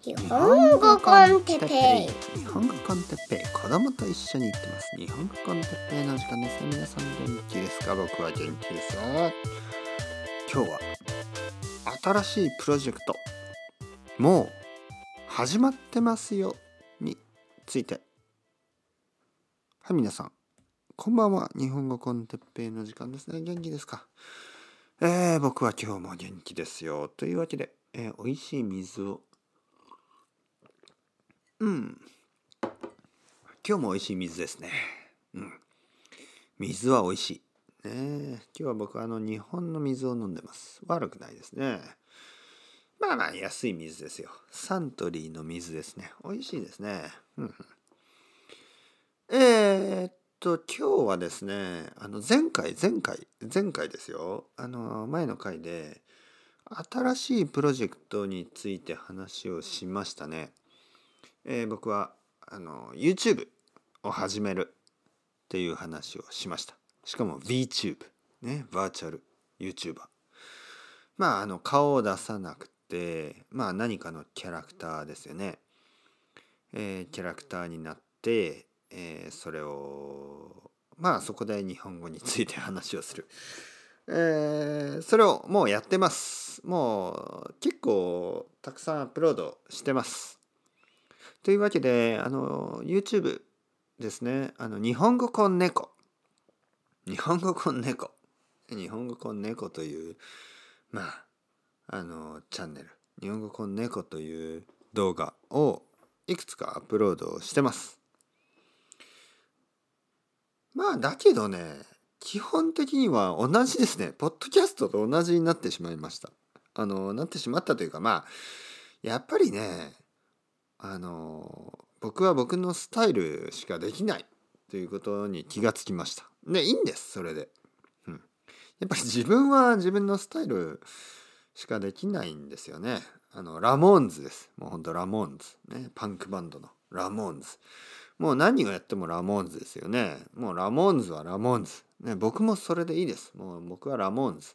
日本語コンテッペイ。日本語コンテッペイ。子供と一緒に行ってます。日本語コンテッペイの時間です。皆さん元気ですか？僕は元気です。よ今日は新しいプロジェクトもう始まってますよ。について。はい皆さん。こんばんは。日本語コンテッペイの時間ですね。元気ですか？えー、僕は今日も元気ですよ。というわけで、えー、美味しい水をうん。今日も美味しい水ですね。うん。水は美味しい。ね今日は僕はあの日本の水を飲んでます。悪くないですね。まあまあ安い水ですよ。サントリーの水ですね。美味しいですね。うん。えー、っと今日はですねあの前回前回前回ですよ。あの前の回で新しいプロジェクトについて話をしましたね。えー、僕はあの YouTube を始めるっていう話をしました。しかも VTube ねバーチャル YouTuber。まああの顔を出さなくてまあ何かのキャラクターですよね。えー、キャラクターになってえー、それをまあそこで日本語について話をする。えー、それをもうやってます。もう結構たくさんアップロードしてます。というわけで、あの、YouTube ですね。あの、日本語コン猫。日本語コン猫。日本語コン猫という、まあ、あの、チャンネル。日本語コン猫という動画をいくつかアップロードしてます。まあだけどね基本的には同じですねポッドキャストと同じになってしまいましたあのなってしまったというかまあやっぱりねあの僕は僕のスタイルしかできないということに気がつきましたでいいんですそれで、うん、やっぱり自分は自分のスタイルしかできないんですよねあのラモーンズですもうほんとラモーンズねパンクバンドのラモーンズもう何をやってもラモーンズですよね。もうラモーンズはラモーンズ。ね、僕もそれでいいです。もう僕はラモーンズ。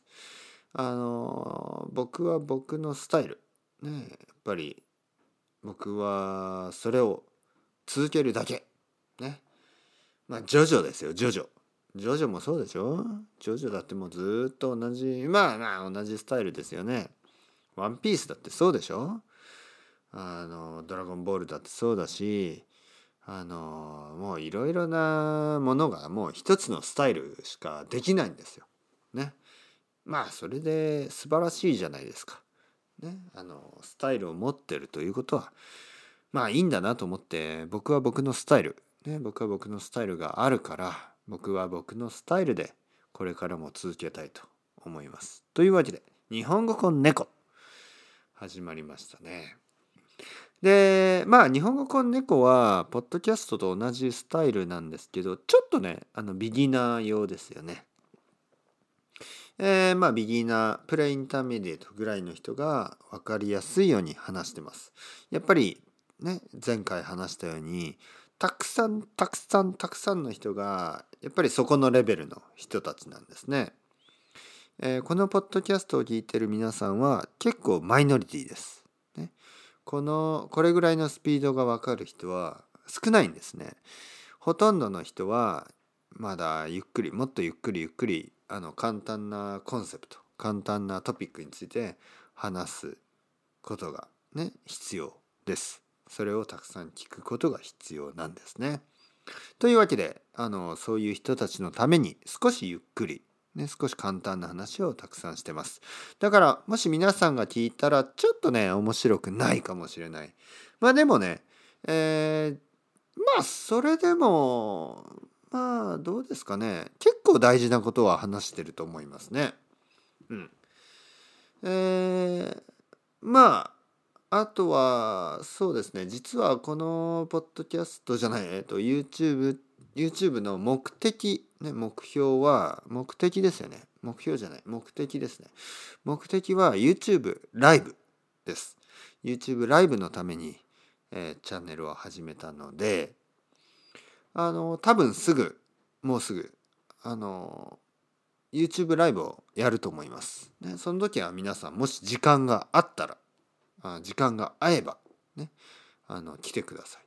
あの僕は僕のスタイル。ね、やっぱり僕はそれを続けるだけ。ね。まあ、ジョジョですよ、ジョジョ。ジョジョもそうでしょ？ジョジョだってもうずっと同じ、まあまあ同じスタイルですよね。ワンピースだってそうでしょ？あの、ドラゴンボールだってそうだし、あのもういろいろなものがもう一つのスタイルしかできないんですよ。ね。まあそれで素晴らしいじゃないですか。ね。あのスタイルを持ってるということはまあいいんだなと思って僕は僕のスタイル、ね、僕は僕のスタイルがあるから僕は僕のスタイルでこれからも続けたいと思います。というわけで日本語コン猫始まりましたね。でまあ日本語コンネコはポッドキャストと同じスタイルなんですけどちょっとねあのビギナー用ですよね。えー、まあビギナープレイインターメディエートぐらいの人が分かりやすいように話してます。やっぱりね前回話したようにたくさんたくさんたくさんの人がやっぱりそこのレベルの人たちなんですね。えー、このポッドキャストを聞いてる皆さんは結構マイノリティです。ねこのこれぐらいのスピードが分かる人は少ないんですね。ほとんどの人はまだゆっくりもっとゆっくりゆっくりあの簡単なコンセプト簡単なトピックについて話すことがね必要です。それをたくさん聞くことが必要なんですね。というわけであのそういう人たちのために少しゆっくりね、少し簡単な話をたくさんしてます。だから、もし皆さんが聞いたら、ちょっとね、面白くないかもしれない。まあでもね、えー、まあ、それでも、まあ、どうですかね。結構大事なことは話してると思いますね。うん。えー、まあ、あとは、そうですね。実はこのポッドキャストじゃない、えっと、YouTube YouTube の目的、ね、目標は、目的ですよね。目標じゃない。目的ですね。目的は YouTube ライブです。YouTube ライブのために、えー、チャンネルを始めたので、あの、多分すぐ、もうすぐ、あの、YouTube ライブをやると思います。ね、その時は皆さん、もし時間があったら、あ時間が合えば、ねあの来てください。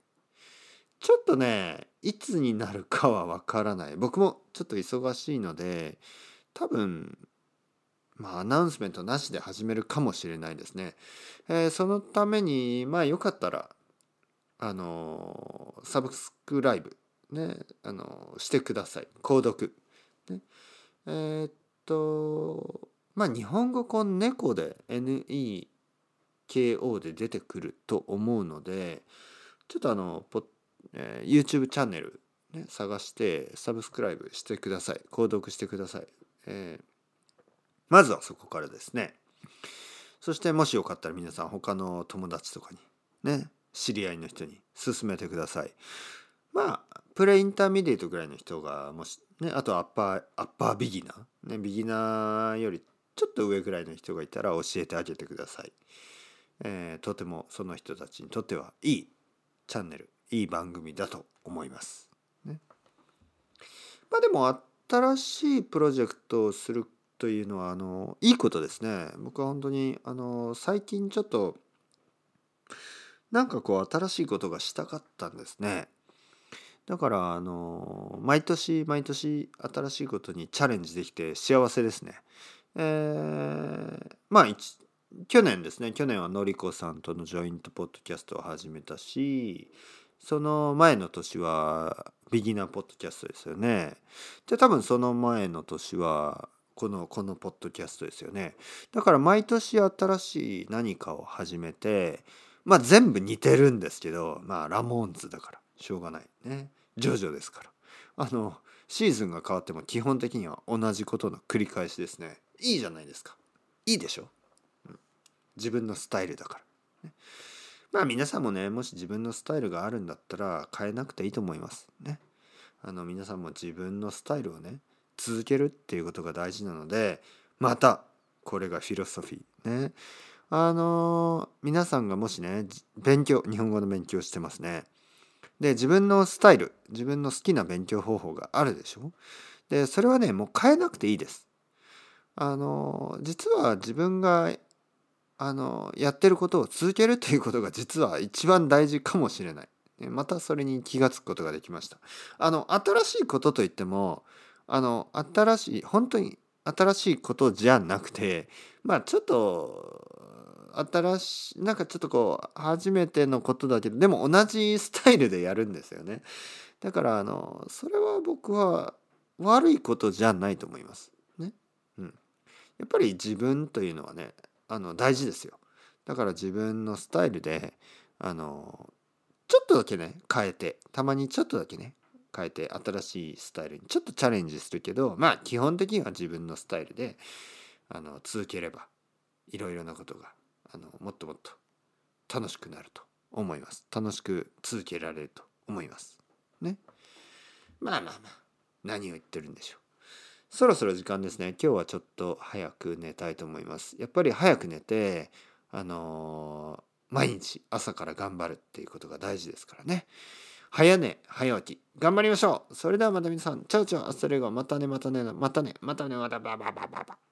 ちょっとねいつになるかはわからない。僕もちょっと忙しいので多分まあアナウンスメントなしで始めるかもしれないですね、えー、そのためにまあよかったらあのサブスクライブねあのしてください。購読。ね。えー、っとまあ日本語この猫で NEKO で出てくると思うのでちょっとあのポえー、YouTube チャンネル、ね、探して subscribe してください。購読してください、えー、まずはそこからですね。そしてもしよかったら皆さん他の友達とかにね知り合いの人に勧めてください。まあ pre-intermediate ぐらいの人がもしねあと upper upper beginner ね beginner よりちょっと上ぐらいの人がいたら教えてあげてください、えー、とてもその人たちにとってはいいチャンネルいい番組だと思います。ね、まあでも新しいプロジェクトをするというのはあのいいことですね。僕は本当にあの最近ちょっとなんかこう新しいことがしたかったんですね。だからあの毎年毎年新しいことにチャレンジできて幸せですね。えー、まあ去年ですね去年はのりこさんとのジョイントポッドキャストを始めたしその前の年はビギナーポッドキャストですよね。で多分その前の年はこのこのポッドキャストですよね。だから毎年新しい何かを始めてまあ全部似てるんですけどまあラモーンズだからしょうがないね。ジョジョですから。あのシーズンが変わっても基本的には同じことの繰り返しですね。いいじゃないですか。いいでしょ、うん、自分のスタイルだから。ねまあ皆さんもねもし自分のスタイルがあるんだったら変えなくていいと思いますね。あの皆さんも自分のスタイルをね続けるっていうことが大事なのでまたこれがフィロソフィーね。あの皆さんがもしね勉強日本語の勉強してますね。で自分のスタイル自分の好きな勉強方法があるでしょ？でそれはねもう変えなくていいです。あの実は自分があのやってることを続けるということが実は一番大事かもしれない。またそれに気が付くことができました。あの新しいことといってもあの新しい本当に新しいことじゃなくてまあちょっと新しいなんかちょっとこう初めてのことだけどでも同じスタイルでやるんですよね。だからあのそれは僕は悪いことじゃないと思います。ね。うん。やっぱり自分というのはねあの大事ですよだから自分のスタイルであのちょっとだけね変えてたまにちょっとだけね変えて新しいスタイルにちょっとチャレンジするけどまあ基本的には自分のスタイルであの続ければいろいろなことがあのもっともっと楽しくなると思います。楽しく続けられると思います。ね。まあまあまあ。何を言ってるんでしょう。そろそろ時間ですね。今日はちょっと早く寝たいと思います。やっぱり早く寝てあのー、毎日朝から頑張るっていうことが大事ですからね。早寝早起き。頑張りましょう。それではまた皆さん。 Ciao ciao。 Hasta luego。またねまたねまたねまたねまたバババババ